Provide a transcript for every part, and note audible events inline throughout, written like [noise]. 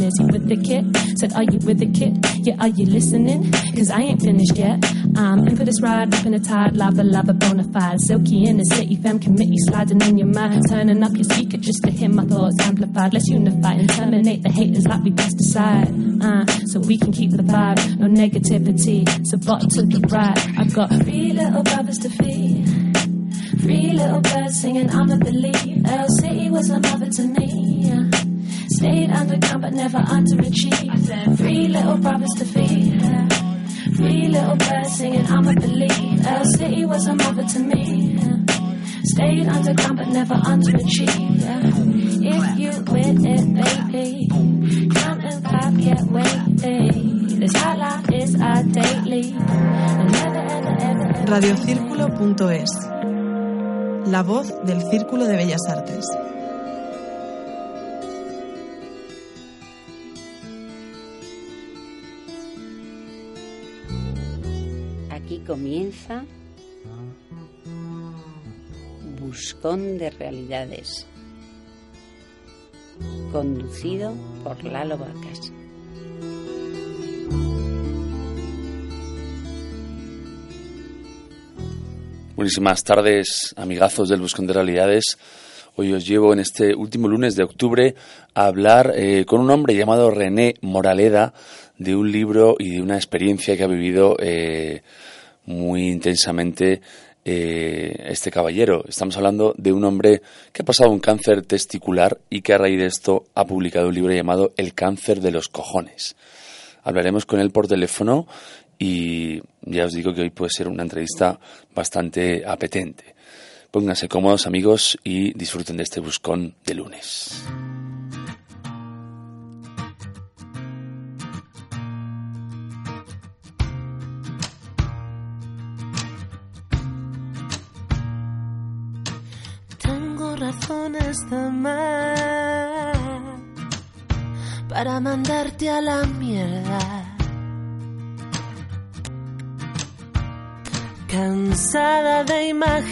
in. Is he with the kid? Said, Are you with the kid? Yeah, are you listening? Cause I ain't finished yet. I'm in for this ride, up in a tide, lava, lava, bona fide. Silky in the city, fam committee, sliding in your mind. Turning up your speaker just to hear my thoughts amplified. Let's unify and terminate the haters like we best decide. Uh, so we can keep the vibe, no negativity. So bottom to the right. I've got three little brothers to feed. Three little birds singing, I'ma believe. L City was a mother to me. Stayed underground but never underachieved. I said, three little brothers to feed. Three little birds singing, I'ma believe. L City was a mother to me. Stayed underground but never underachieved. If you with it, baby, come and clap, get wavy. This hot life is our daily. Radiocírculo.es La voz del Círculo de Bellas Artes. Comienza Buscón de Realidades, conducido por Lalo Vacas. Buenísimas tardes, amigazos del Buscón de Realidades. Hoy os llevo en este último lunes de octubre a hablar eh, con un hombre llamado René Moraleda de un libro y de una experiencia que ha vivido eh, muy intensamente eh, este caballero. Estamos hablando de un hombre que ha pasado un cáncer testicular y que a raíz de esto ha publicado un libro llamado El cáncer de los cojones. Hablaremos con él por teléfono y ya os digo que hoy puede ser una entrevista bastante apetente. Pónganse cómodos amigos y disfruten de este buscón de lunes.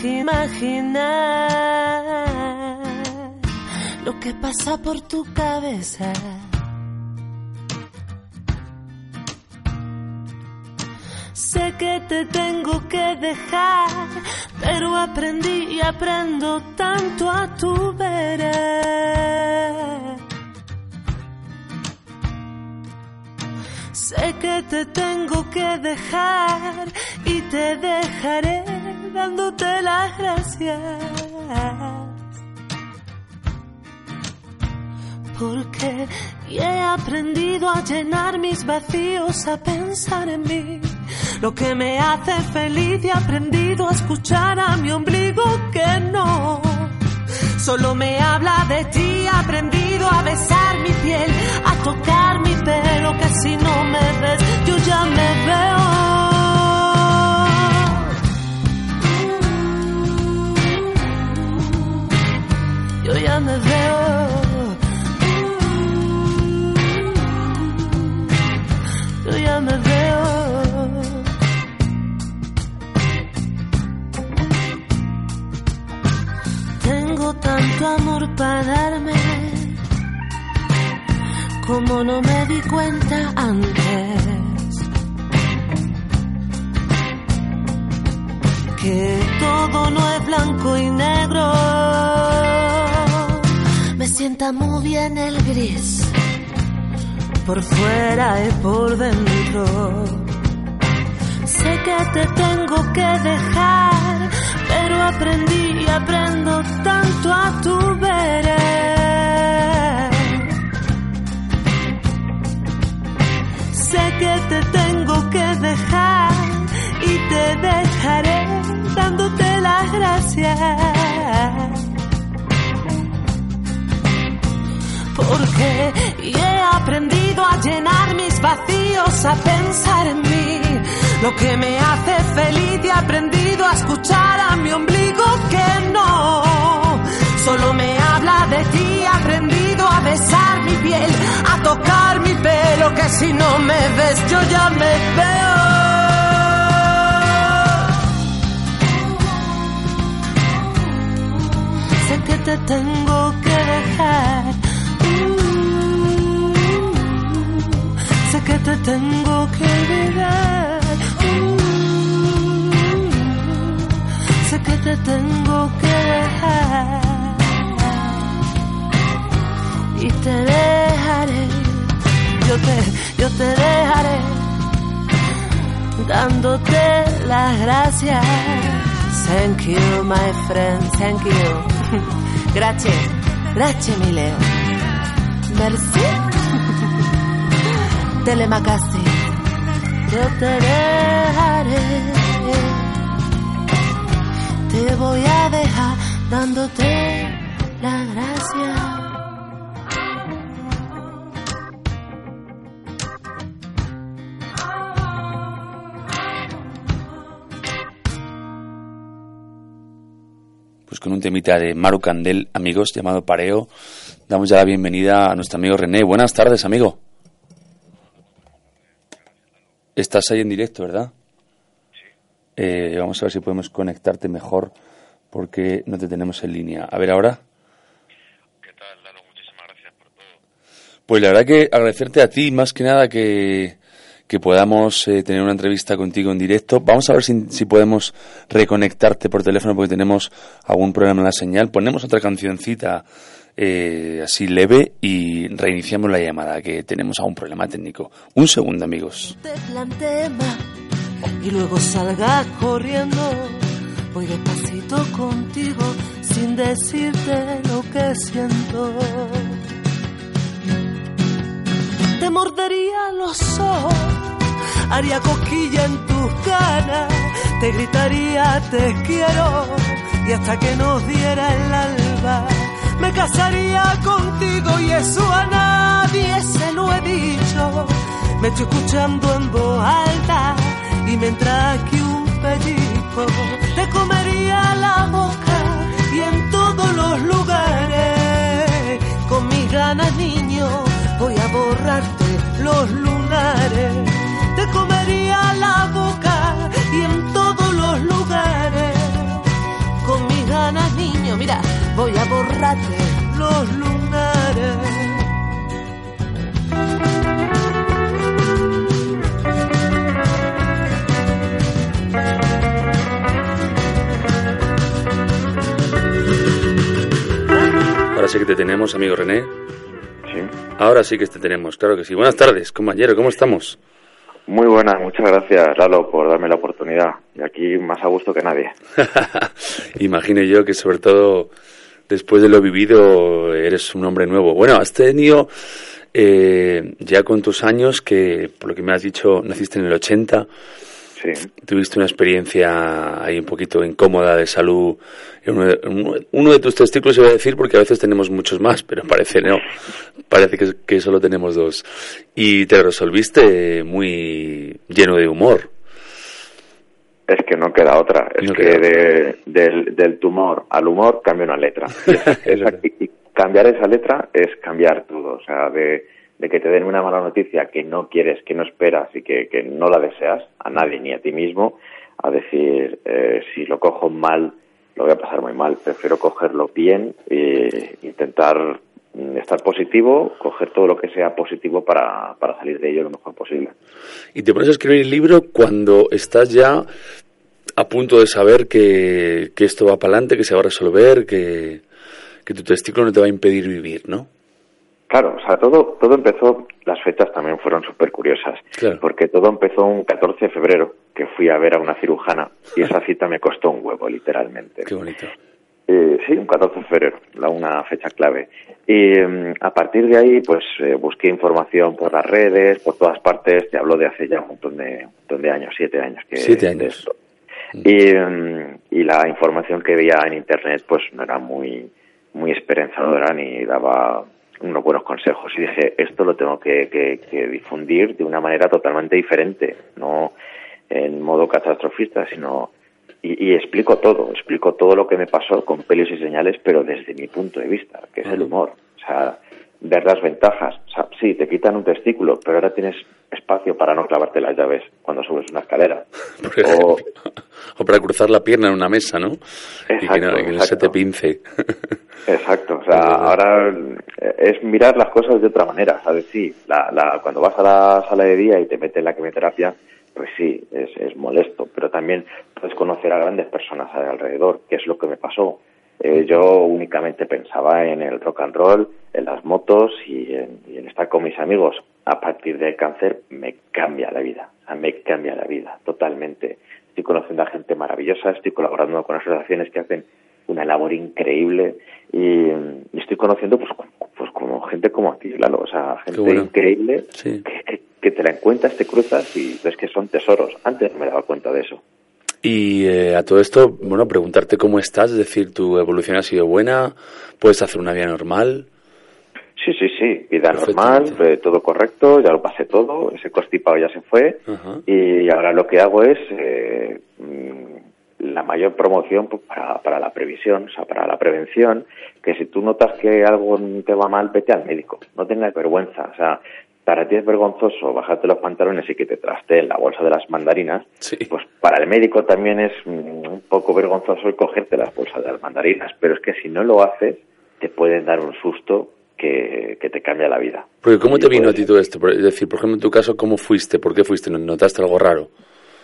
Imaginar lo que pasa por tu cabeza. Sé que te tengo que dejar, pero aprendí y aprendo tanto a tu vera. Sé que te tengo que dejar y te dejaré dándote Porque he aprendido a llenar mis vacíos, a pensar en mí. Lo que me hace feliz y he aprendido a escuchar a mi ombligo que no. Solo me habla de ti, he aprendido a besar mi piel, a tocar mi pelo, que si no me ves, yo ya me veo. Ya me veo. Yo ya me veo. Tengo tanto amor para darme, como no me di cuenta antes. Que todo no es blanco y negro. Sienta muy bien el gris, por fuera y por dentro. Sé que te tengo que dejar, pero aprendí y aprendo tanto a tu vera. Sé que te tengo que dejar y te dejaré dándote las gracias. Porque he aprendido a llenar mis vacíos, a pensar en mí. Lo que me hace feliz y he aprendido a escuchar a mi ombligo que no. Solo me habla de ti, he aprendido a besar mi piel, a tocar mi pelo, que si no me ves yo ya me veo. Sé que te tengo que dejar. Te tengo que olvidar. Uh, sé que te tengo que dejar. Y te dejaré, yo te, yo te dejaré, dándote las gracias. Thank you, my friend, thank you. [laughs] Gracias, gracias, mi Leo. Merci. Telemacasi. Yo te. Te voy a dejar dándote la gracia. Pues con un temita de Maru Candel, amigos, llamado Pareo, damos ya la bienvenida a nuestro amigo René. Buenas tardes, amigo. Estás ahí en directo, ¿verdad? Sí. vamos a ver si podemos conectarte mejor porque no te tenemos en línea. A ver ahora. ¿Qué tal, Lalo? Muchísimas gracias por todo. Pues la verdad que agradecerte a ti más que nada que, que podamos eh, tener una entrevista contigo en directo. Vamos a ver si, si, podemos reconectarte por teléfono porque tenemos algún problema en la señal. Ponemos otra cancioncita eh, así leve y reiniciamos la llamada que tenemos algún problema técnico. Un segundo, amigos. Y luego salgas corriendo. Voy despacito contigo sin decirte lo que siento. Te mordería los ojos, haría cosquilla en tus caras, te gritaría te quiero y hasta que nos diera el alba me casaría contigo y eso a nadie se lo he dicho. Me estoy escuchando en voz alta y me entra aquí un pellizco. Te comería la boca y en todos los lugares. Con mis ganas, niño, voy a borrarte los lunares. Te comería la boca y en todos los lugares. Niño, mira voy a borrarte los lunares. Ahora sí que te tenemos, amigo René. Sí. Ahora sí que te tenemos, claro que sí. Buenas tardes, compañero, ¿cómo estamos? Muy buenas, muchas gracias, Lalo, por darme la oportunidad. Y aquí más a gusto que nadie. [laughs] Imagino yo que sobre todo después de lo vivido, eres un hombre nuevo. Bueno, has tenido eh, ya con tus años, que por lo que me has dicho, naciste en el 80. Sí. Tuviste una experiencia ahí un poquito incómoda de salud. Uno de, uno de tus testículos, va a decir, porque a veces tenemos muchos más, pero parece no. Parece que, que solo tenemos dos. Y te resolviste muy lleno de humor. Es que no queda otra. Es No que de- del, del tumor al humor cambia una letra. [laughs] [laughs] Y cambiar esa letra es cambiar todo. O sea, de, de que te den una mala noticia que no quieres, que no esperas y que, que no la deseas a nadie ni a ti mismo, a decir, eh, si lo cojo mal, lo voy a pasar muy mal. Prefiero cogerlo bien e intentar mm, estar positivo, coger todo lo que sea positivo para, para salir de ello lo mejor posible. Y te pones a escribir el libro cuando estás ya a punto de saber que, que esto va para adelante, que se va a resolver, que, que tu testículo no te va a impedir vivir, ¿no? Claro, o sea, todo, todo empezó, las fechas también fueron súper curiosas, Claro. porque todo empezó un 14 de febrero, que fui a ver a una cirujana, y esa cita me costó un huevo, literalmente. Qué bonito. Eh, sí, un 14 de febrero, la una fecha clave. Y mm, a partir de ahí, pues eh, busqué información por las redes, por todas partes. Te hablo de hace ya un montón de, un montón de años, siete años. Que, Siete de años. esto. Y, mm, y la información que veía en internet, pues no era muy, muy esperanzadora ni daba unos buenos consejos. Y dije, esto lo tengo que, que- que difundir de una manera totalmente diferente, no en modo catastrofista, sino y, y explico todo, explico todo lo que me pasó con pelos y señales, pero desde mi punto de vista, que es el humor. O sea, ver las ventajas. O sea, sí, te quitan un testículo, pero ahora tienes espacio para no clavarte las llaves cuando subes una escalera. [laughs] O, [laughs] O para cruzar la pierna en una mesa, ¿no? y que no, Exacto, que no se te exacto. pince. [laughs] Exacto, o sea, ahora eh, es mirar las cosas de otra manera, ¿sabes? Sí, la, la, cuando vas a la sala de día y te metes en la quimioterapia, pues sí, es, es molesto, pero también puedes conocer a grandes personas alrededor, que es lo que me pasó. Eh, yo únicamente pensaba en el rock and roll, en las motos y en, y en, estar con mis amigos. A partir del cáncer me cambia la vida, o sea, me cambia la vida totalmente. Estoy conociendo a gente maravillosa, estoy colaborando con asociaciones que hacen una labor increíble y, y estoy conociendo pues, pues como gente como a ti, claro, o sea, gente bueno. increíble Sí. que, que, que te la encuentras, te cruzas y ves que son tesoros. Antes no me daba cuenta de eso. Y eh, a todo esto, bueno, preguntarte cómo estás, es decir, tu evolución ha sido buena, puedes hacer una vida normal. Sí, sí, sí, vida normal, eh, todo correcto, ya lo pasé todo, ese constipado ya se fue Ajá. y ahora lo que hago es eh, la mayor promoción pues, para, para la previsión, o sea, para la prevención, que si tú notas que algo te va mal, vete al médico, no tengas vergüenza, o sea, para ti es vergonzoso bajarte los pantalones y que te trasteen la bolsa de las mandarinas, Sí. pues para el médico también es mm, un poco vergonzoso el cogerte las bolsas de las mandarinas, pero es que si no lo haces, te pueden dar un susto que, que te cambia la vida. Porque ¿cómo Y te vino a ti todo esto? Es decir, por ejemplo, en tu caso, ¿cómo fuiste? ¿Por qué fuiste? ¿Notaste algo raro?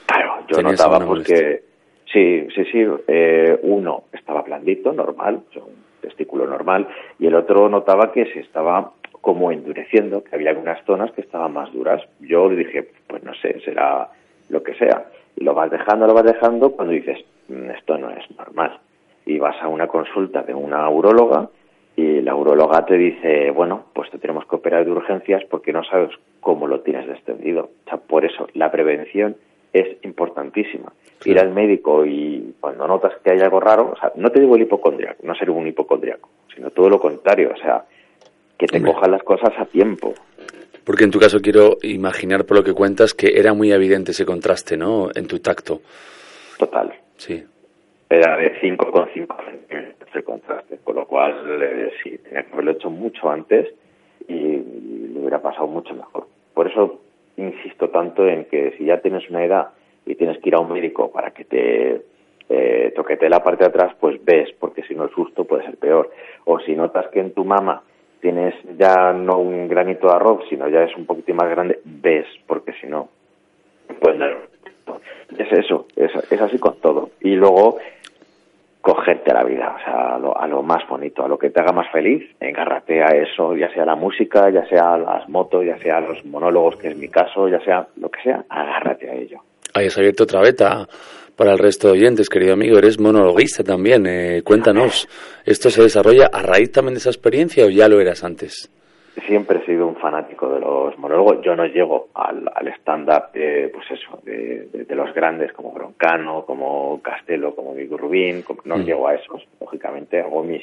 Claro, yo ¿Tenías notaba alguna pues que sí, sí, sí, eh, uno estaba blandito, normal, un testículo normal, y el otro notaba que se estaba como endureciendo, que había algunas zonas que estaban más duras. Yo le dije, pues no sé, será lo que sea. Y lo vas dejando, lo vas dejando cuando dices, "Mm, esto no es normal. Y vas a una consulta de una uróloga y la uróloga te dice, bueno, pues te tenemos que operar de urgencias porque no sabes cómo lo tienes extendido. O sea, por eso la prevención es importantísima. Ir al médico y cuando notas que hay algo raro, o sea, no te digo el hipocondriaco, no ser un hipocondriaco, sino todo lo contrario, o sea, que te Hombre. cojan las cosas a tiempo. Porque en tu caso quiero imaginar por lo que cuentas que era muy evidente ese contraste, ¿no? En tu tacto. Total. Sí. Era de 5,5 centímetros el contraste, con lo cual eh, sí, tenía que haberlo hecho mucho antes y le hubiera pasado mucho mejor. Por eso insisto tanto en que si ya tienes una edad y tienes que ir a un médico para que te eh, toquete la parte de atrás, pues ves, porque si no el susto puede ser peor. O si notas que en tu mama tienes ya no un granito de arroz, sino ya es un poquito más grande, ves, porque si no, pues no. Es eso, es, es así con todo. Y luego cogerte a la vida, o sea, a lo, a lo más bonito, a lo que te haga más feliz, engárrate a eso, ya sea la música, ya sea las motos, ya sea los monólogos, que es mi caso, ya sea lo que sea, agárrate a ello. Hayas abierto otra beta para el resto de oyentes, querido amigo. Eres monologuista también. Eh, cuéntanos, ¿esto se desarrolla a raíz también de esa experiencia o ya lo eras antes? Siempre he sido fanático de los monólogos. Yo no llego al, al stand-up, eh, pues eso, de, de, de, los grandes como Broncano, como Castelo, como Vigo Rubín. Como, no mm. llego a esos, lógicamente. Hago mis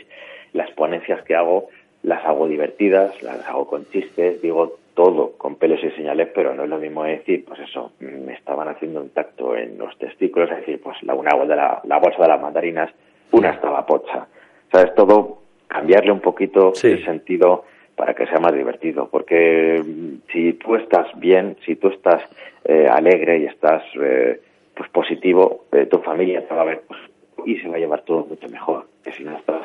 las ponencias que hago, las hago divertidas, las hago con chistes, digo todo con pelos y señales, pero no es lo mismo decir, pues eso, me estaban haciendo un tacto en los testículos, es decir, pues la, una de la, la bolsa de las mandarinas, una estaba pocha. ¿Sabes? Todo cambiarle un poquito sí. el sentido para que sea más divertido, porque si tú estás bien, si tú estás eh, alegre y estás eh, pues positivo, eh, tu familia te va a ver pues, y se va a llevar todo mucho mejor, que si no estás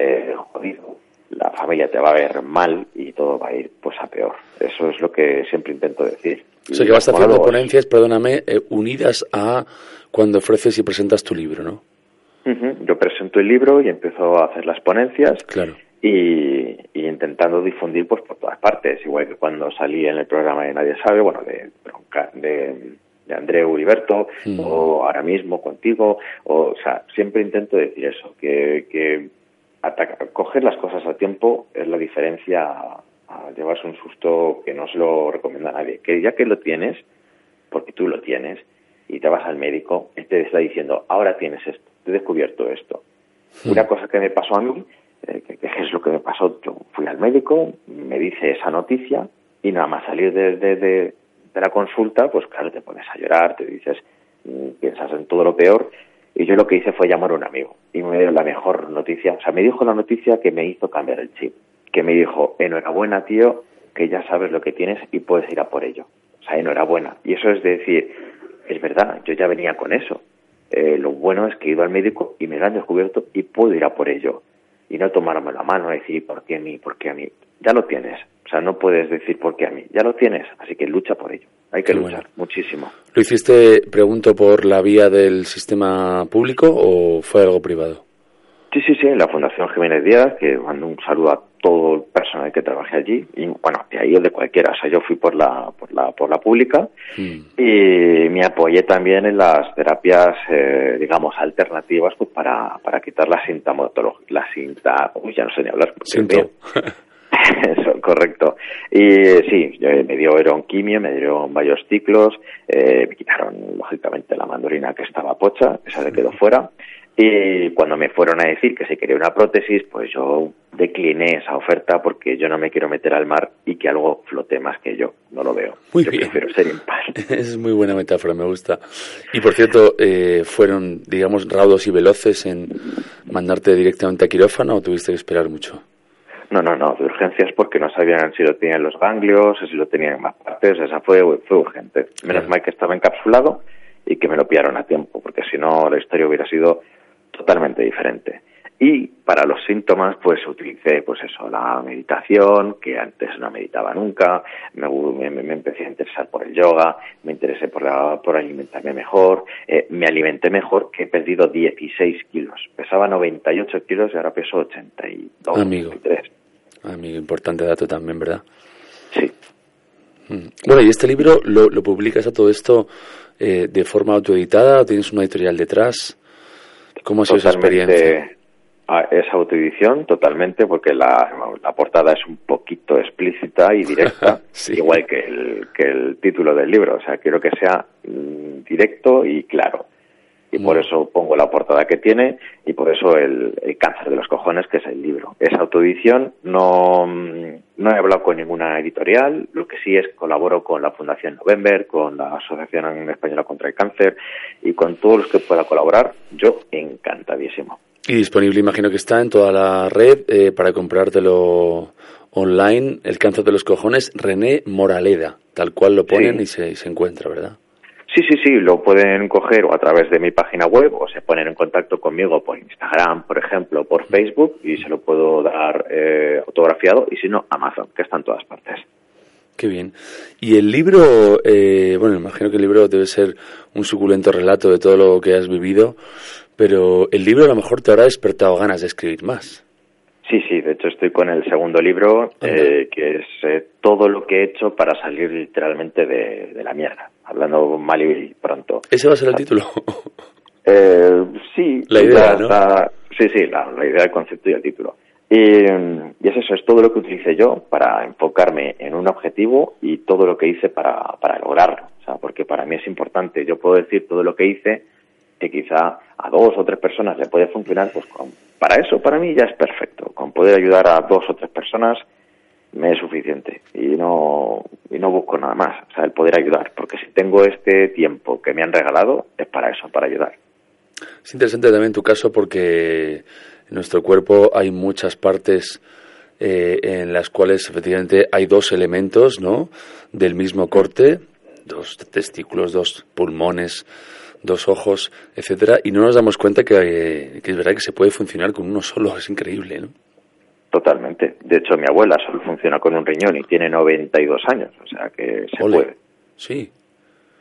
eh, jodido, la familia te va a ver mal y todo va a ir pues a peor. Eso es lo que siempre intento decir. O sea, que vas haciendo ponencias, perdóname, eh, unidas a cuando ofreces y presentas tu libro, ¿no? Uh -huh. Yo presento el libro y empiezo a hacer las ponencias. Claro. Y, y, intentando difundir pues por todas partes, igual que cuando salí en el programa de Nadie Sabe, bueno, de, de, de Andreu Uriberto, o ahora mismo contigo, o, o sea, siempre intento decir eso, que, que atacar, coger las cosas a tiempo es la diferencia a, a, llevarse un susto que no se lo recomienda a nadie. Que ya que lo tienes, porque tú lo tienes, y te vas al médico, él te está diciendo, ahora tienes esto, te he descubierto esto. Una cosa que me pasó a mí, eh, que, que, es lo que me yo fui al médico, me dice esa noticia, y nada más salir de, de la consulta, pues claro, te pones a llorar, te dices, mm, piensas en todo lo peor, y yo lo que hice fue llamar a un amigo y me dio la mejor noticia. O sea, me dijo la noticia que me hizo cambiar el chip. Que me dijo, enhorabuena, tío, que ya sabes lo que tienes y puedes ir a por ello. O sea, enhorabuena. Y eso es decir, es verdad, yo ya venía con eso. Eh, lo bueno es que he ido al médico y me lo han descubierto y puedo ir a por ello. Y no tomarme la mano y decir, ¿por qué a mí? ¿Por qué a mí? Ya lo tienes. O sea, no puedes decir por qué a mí. Ya lo tienes, así que lucha por ello. Hay que Qué luchar bueno. muchísimo. ¿Lo hiciste, pregunto, por la vía del sistema público o fue algo privado? Sí, sí, sí, la Fundación Jiménez Díaz, que mando un saludo a todo el personal que trabaje allí, y bueno, de ahí o de cualquiera, o sea, yo fui por la, por la, por la pública, Mm. y me apoyé también en las terapias, eh, digamos, alternativas, pues para, para quitar la sintomatología, la cinta, uy, ya no sé ni hablar. [laughs] Eso, correcto. Y eh, sí, eh, me dieron quimio, me dieron varios ciclos, eh, me quitaron lógicamente la mandolina que estaba pocha, esa le quedó fuera. Y cuando me fueron a decir que se quería una prótesis, pues yo decliné esa oferta porque yo no me quiero meter al mar y que algo flote más que yo. No lo veo. Muy yo bien. prefiero ser impar. [laughs] Es muy buena metáfora, me gusta. Y por cierto, eh, ¿fueron, digamos, raudos y veloces en mandarte directamente a quirófano o tuviste que esperar mucho? No, no, no, de urgencias porque no sabían si lo tenían en los ganglios, si lo tenían en más partes, esa fue, fue urgente. Menos Claro. mal que estaba encapsulado y que me lo pillaron a tiempo, porque si no la historia hubiera sido totalmente diferente. Y para los síntomas, pues utilicé, pues eso, la meditación, que antes no meditaba nunca, me, me, me empecé a interesar por el yoga, me interesé por, la- por alimentarme mejor, eh, me alimenté mejor, que he perdido 16 kilos. Pesaba 98 kilos y ahora peso 82, Amigo. 83. Amigo, importante dato también, ¿verdad? Sí, Mm. Bueno, ¿y este libro lo, lo publicas a todo esto eh, de forma autoeditada o tienes una editorial detrás? ¿Cómo ha sido esa experiencia? es autoedición totalmente porque la, la portada es un poquito explícita y directa [laughs] Sí. igual que el, que el título del libro o sea quiero que sea mm, directo y claro y por eso pongo la portada que tiene y por eso el, el cáncer de los cojones que es el libro es autoedición no no he hablado con ninguna editorial lo que sí es colaboro con la Fundación November con la Asociación Española contra el Cáncer y con todos los que pueda colaborar yo encantadísimo Y disponible, imagino que está en toda la red eh, para comprártelo online. El cáncer de los cojones, René Moraleda, tal cual lo ponen Sí. y, se, y se encuentra, ¿verdad? Sí, sí, sí, lo pueden coger o a través de mi página web o se ponen en contacto conmigo por Instagram, por ejemplo, por Facebook y se lo puedo dar eh, autografiado y si no, Amazon, que está en todas partes. Qué bien. Y el libro, eh, bueno, imagino que el libro debe ser un suculento relato de todo lo que has vivido, pero el libro a lo mejor te habrá despertado ganas de escribir más. Sí, sí, de hecho estoy con el segundo libro, eh, que es eh, todo lo que he hecho para salir literalmente de, de la mierda, hablando mal y pronto. Ese va a ser el título. [laughs] Eh, sí, La idea, está- sí, sí, la, la idea, el concepto y el título. Y, y es eso, es todo lo que utilicé yo para enfocarme en un objetivo y todo lo que hice para, para lograrlo. O sea, porque para mí es importante, yo puedo decir todo lo que hice, que quizá a dos o tres personas le puede funcionar, pues con- para eso, para mí ya es perfecto. Con poder ayudar a dos o tres personas me es suficiente y no, y no busco nada más. O sea, el poder ayudar, porque si tengo este tiempo que me han regalado, es para eso, para ayudar. Es interesante también tu caso porque en nuestro cuerpo hay muchas partes eh, en las cuales efectivamente hay dos elementos, ¿no? Del mismo corte, dos testículos, dos pulmones, dos ojos, etcétera, y no nos damos cuenta que, que es verdad que se puede funcionar con uno solo, es increíble, ¿no? Totalmente. De hecho, mi abuela solo funciona con un riñón y tiene 92 años, o sea que se Ole. puede. Sí,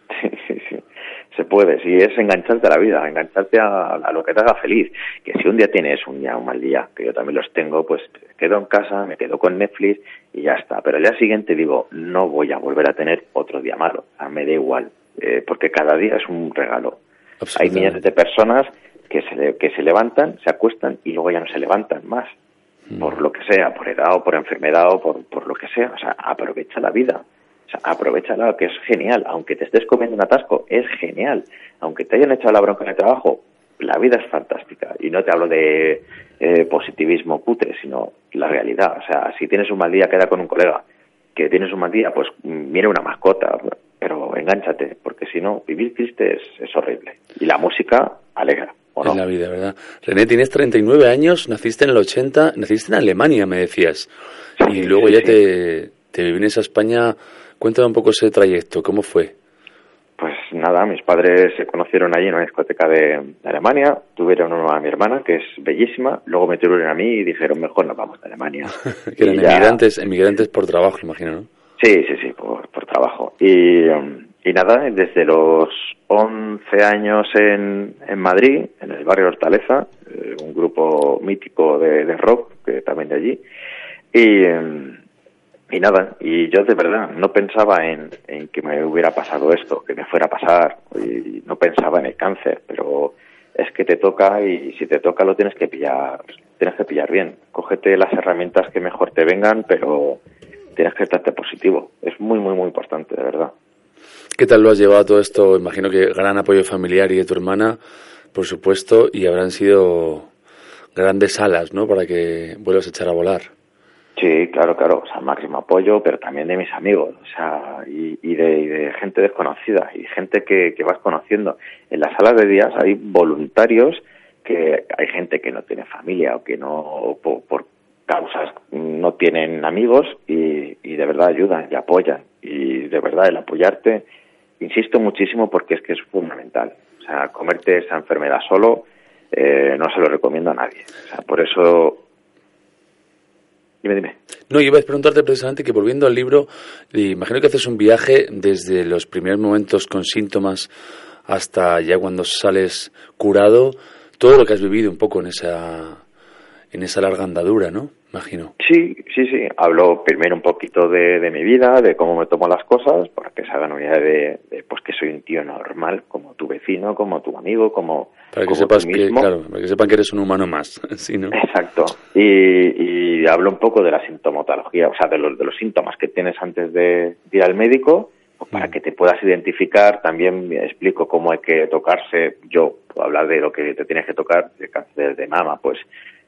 [laughs] Sí, sí, sí. Se puede, sí, es engancharte a la vida, engancharte a, a lo que te haga feliz. Que si un día tienes un día, un mal día, que yo también los tengo, pues quedo en casa, me quedo con Netflix y ya está. Pero al día siguiente digo, no voy a volver a tener otro día malo. Sea, me da igual, eh, porque cada día es un regalo. Hay millones de personas que se, que se levantan, se acuestan y luego ya no se levantan más. Mm. Por lo que sea, por edad o por enfermedad o por, por lo que sea. O sea, aprovecha la vida. O sea, aprovechala, que es genial. Aunque te estés comiendo un atasco, es genial. Aunque te hayan echado la bronca en el trabajo, la vida es fantástica. Y no te hablo de eh, positivismo cutre, sino la realidad. O sea, si tienes un mal día, queda con un colega. Que tienes un mal día, pues mira una mascota. Pero engánchate, porque si no, vivir triste es, es horrible. Y la música alegra, ¿o no? En la vida, ¿verdad? René, tienes 39 años, naciste en el 80, naciste en Alemania, me decías. Sí, y luego sí, ya sí. te, te vienes a España. Cuéntame un poco ese trayecto, ¿cómo fue? Pues nada, mis padres se conocieron allí en una discoteca de, Alemania, tuvieron una a mi hermana, que es bellísima, luego me tuvieron a mí y dijeron, mejor nos vamos a Alemania. [laughs] que eran emigrantes, emigrantes por trabajo, imagino, ¿no? Sí, sí, sí, por, por trabajo. Y, um, y nada, desde los 11 años en, en Madrid, en el barrio Hortaleza, eh, un grupo mítico de, rock, que también de allí, y... Y nada, y yo de verdad no pensaba en, en, que me hubiera pasado esto, que me fuera a pasar, y no pensaba en el cáncer, pero es que te toca y si te toca lo tienes que pillar, tienes que pillar bien. Cógete las herramientas que mejor te vengan, pero tienes que estarte positivo. Es muy, muy, muy importante, de verdad. ¿Qué tal lo has llevado todo esto? Imagino que gran apoyo familiar y de tu hermana, por supuesto, y habrán sido grandes alas, ¿no? Para que vuelvas a echar a volar. Sí, claro, claro, o sea, máximo apoyo, pero también de mis amigos, o sea, y, de, gente desconocida y gente que, vas conociendo. En las salas de días hay voluntarios que hay gente que no tiene familia o que no, por no tienen amigos y, de verdad ayudan y apoyan. Y de verdad el apoyarte, insisto muchísimo porque es que es fundamental. O sea, comerte esa enfermedad solo eh, no se lo recomiendo a nadie. O sea, por eso Dime, dime. No, iba a preguntarte precisamente que volviendo al libro, imagino que haces un viaje desde los primeros momentos con síntomas hasta ya cuando sales curado, todo lo que has vivido un poco en esa, en esa larga andadura, ¿no? Imagino. Sí, sí, sí. Hablo primero un poquito de, de mi vida, de cómo me tomo las cosas, para que se hagan una idea de, de, pues que soy un tío normal, como tu vecino, como tu amigo, como para que como sepas tú que, claro, para que sepan que eres un humano más, [laughs] ¿sí, no? Exacto. Y, y hablo un poco de la sintomatología, o sea, de los, de los síntomas que tienes antes de, de ir al médico, pues para que te puedas identificar. También explico cómo hay que tocarse. Yo puedo hablar de lo que te tienes que tocar, de cáncer de mama, pues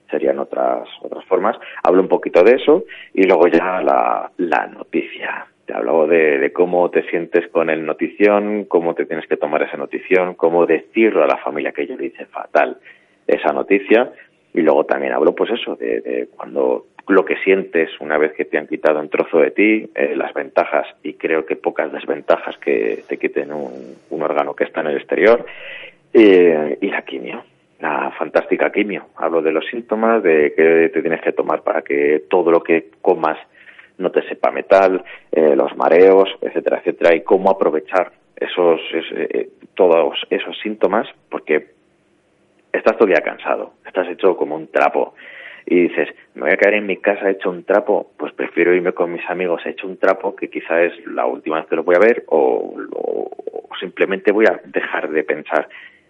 serían otras otras formas. Hablo un poquito de eso y luego ya la, la noticia. Te hablo de, de, cómo te sientes con el notición, cómo te tienes que tomar esa notición, cómo decirlo a la familia que yo le hice fatal esa noticia. Y luego también hablo, pues eso, de, cuando lo que sientes una vez que te han quitado un trozo de ti, eh, las ventajas y creo que pocas desventajas que te quiten un, un órgano que está en el exterior eh, y la quimio la fantástica quimio. Hablo de los síntomas, de qué te tienes que tomar para que todo lo que comas no te sepa metal, eh, los mareos, etcétera, etcétera, y cómo aprovechar esos, es, eh, todos esos síntomas, porque estás todavía cansado, estás hecho como un trapo y dices, me voy a quedar en mi casa hecho un trapo, pues prefiero irme con mis amigos hecho un trapo, que quizá es la última vez que los voy a ver, o simplemente voy a dejar de pensar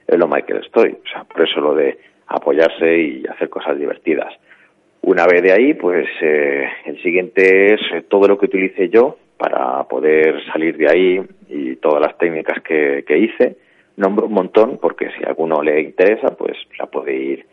en lo que estoy. O sea, por eso lo de apoyarse y hacer cosas divertidas. Una vez de ahí, pues eh, el siguiente es todo lo que utilice yo para poder salir de ahí y todas las técnicas que, que hice. Nombro un montón porque si a alguno le interesa, pues la puede ir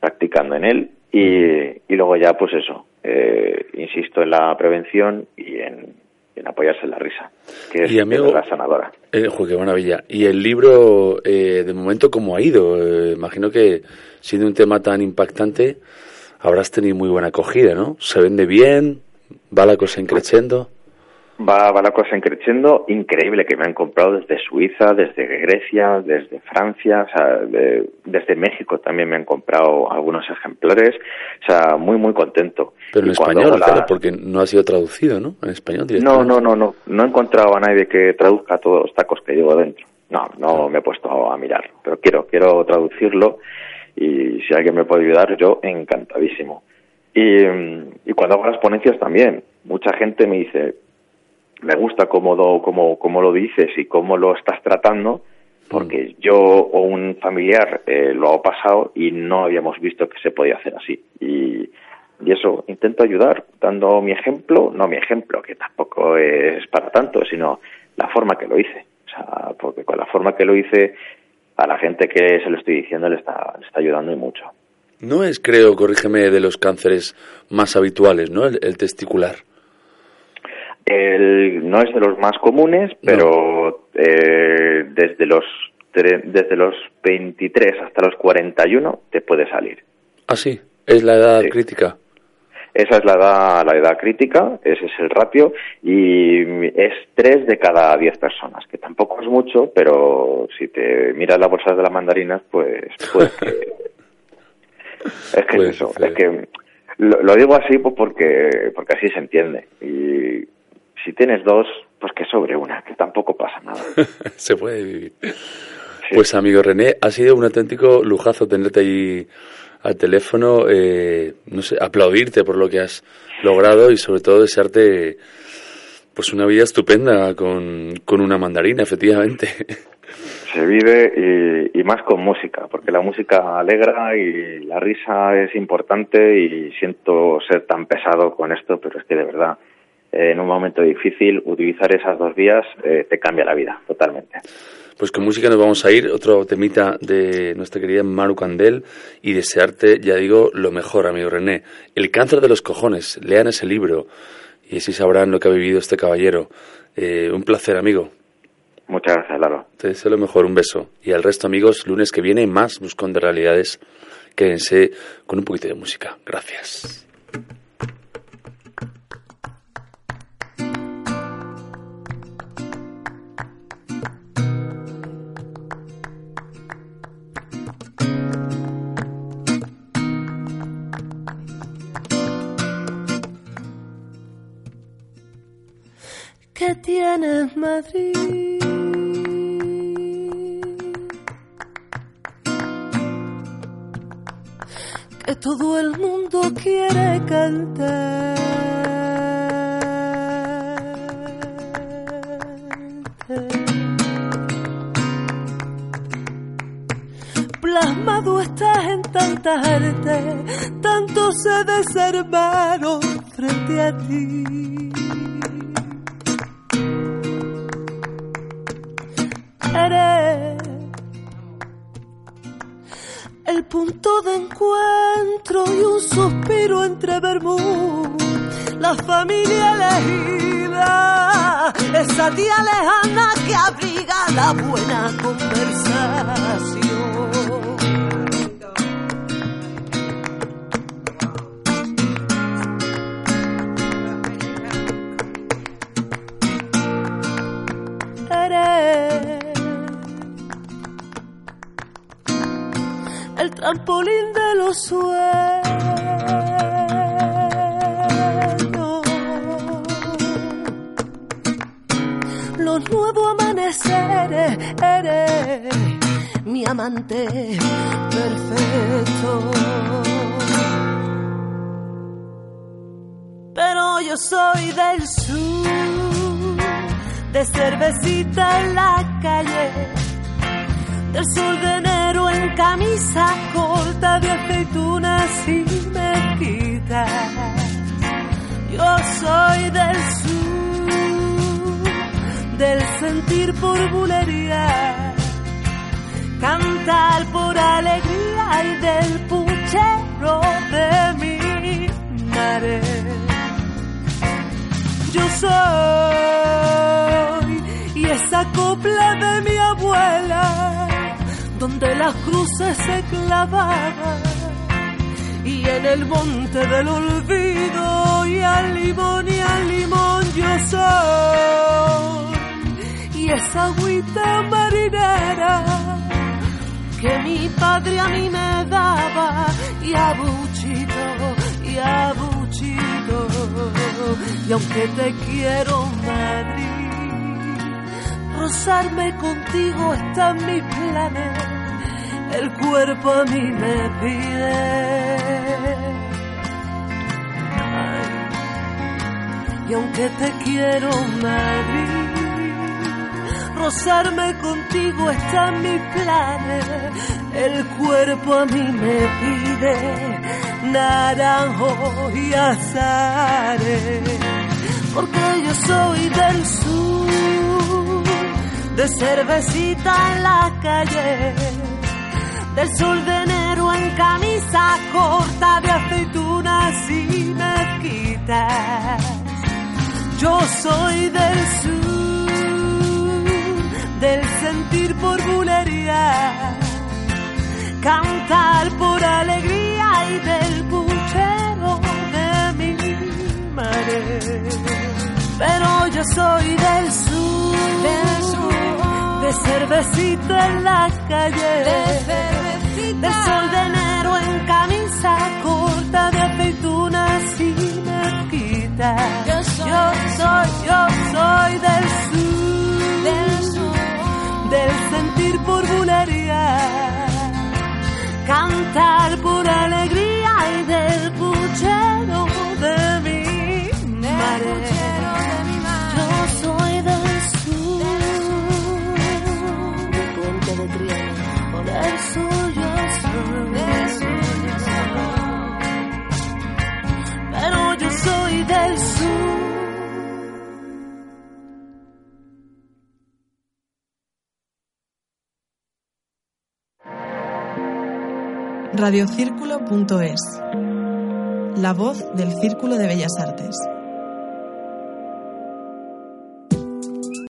practicando en él. Y, y luego ya, pues eso, eh, insisto en la prevención y en, en apoyarse en la risa, que es, y amigo, la sanadora. Eh, qué maravilla. ¿Y el libro, eh, de momento, cómo ha ido? Eh, imagino que, siendo un tema tan impactante, habrás tenido muy buena acogida, ¿no? ¿Se vende bien? ¿Va la cosa increciendo? Va, va la cosa increciendo, increíble que me han comprado desde Suiza, desde Grecia, desde Francia, o sea, de, desde México también me han comprado algunos ejemplares, o sea, muy, muy contento. Pero en y español, la... claro, porque no ha sido traducido, ¿no? En español No, no, no, no, no he encontrado a nadie que traduzca todos los tacos que llevo dentro. No, no me he puesto a mirar, pero quiero, quiero traducirlo y si alguien me puede ayudar, yo encantadísimo. Y, y cuando hago las ponencias también, mucha gente me dice, me gusta cómo lo, cómo, cómo lo dices y cómo lo estás tratando, porque yo o un familiar eh, lo ha pasado y no habíamos visto que se podía hacer así. Y, y eso, intento ayudar dando mi ejemplo, no mi ejemplo, que tampoco es para tanto, sino la forma que lo hice. O sea, porque con la forma que lo hice, a la gente que se lo estoy diciendo le está, le está ayudando y mucho. No es, creo, corrígeme, de los cánceres más habituales, ¿no? El, el testicular. El, no es de los más comunes, pero no. eh, desde los desde los 23 hasta los 41 te puede salir. Ah, sí, es la edad sí. crítica. Esa es la edad, la edad crítica, ese es el ratio, y es 3 de cada 10 personas, que tampoco es mucho, pero si te miras las bolsas de las mandarinas, pues, pues [laughs] es que es eso, es que lo, digo así pues porque, porque así se entiende. Y si tienes dos, pues que sobre una, que tampoco pasa nada. [laughs] se puede vivir. Pues amigo René, ha sido un auténtico lujazo tenerte ahí al teléfono, eh, no sé, aplaudirte por lo que has logrado y sobre todo desearte pues una vida estupenda con, con una mandarina, efectivamente. [laughs] Se vive y, más con música, porque la música alegra y la risa es importante y siento ser tan pesado con esto, pero es que de verdad, en un momento difícil, utilizar esas dos vías eh, te cambia la vida totalmente. Pues con música nos vamos a ir, otro temita de nuestra querida Maru Candel y desearte, ya digo, lo mejor, amigo René. El cáncer de los cojones, lean ese libro y así sabrán lo que ha vivido este caballero. Eh, un placer, amigo. Muchas gracias, Lalo. Te deseo lo mejor, un beso. Y al resto, amigos, lunes que viene más Buscón de Realidades. Quédense con un poquito de música. Gracias. Que tienes Madrid. Que todo el mundo quiere cantar. Plasmado estás en tantas artes, tanto se desarmaron frente a ti. Entre Bermú, la familia elegida, esa tía lejana que abriga la buena conversación. el trampolín de los sueños. Los nuevos amaneceres eres mi amante perfecto. Pero yo soy del sur, de cervecita en la calle del sol de enero en camisa corta de aceitunas y mezquitas. Yo soy del sur, sentir por bulería, cantar por alegría y del puchero de mi madre. Yo soy y esa copla de mi abuela donde las cruces se clavaban y en el monte del olvido y al limón y al limón yo soy esa agüita marinera que mi padre a mí me daba. Y a buchito y a buchito y aunque te quiero Madrid rozarme contigo está en mis planes, el cuerpo a mí me pide. y aunque te quiero, Madrid, rozarme contigo está en mis planes, el cuerpo a mí me pide naranjo y azares, porque yo soy del sur de cervecita en la calle, del sol de enero en camisa corta de aceitunas y mezquitas. Yo soy del sur, del sentir por bulería, cantar por alegría y del puchero de mi madre. Pero yo soy del sur, del sur de cervecita en la calle, de sol de enero en camisa corta de aceitunas y mezquitas. Yo soy, yo soy, del sur, cantar Radiocírculo.es La voz del Círculo de Bellas Artes.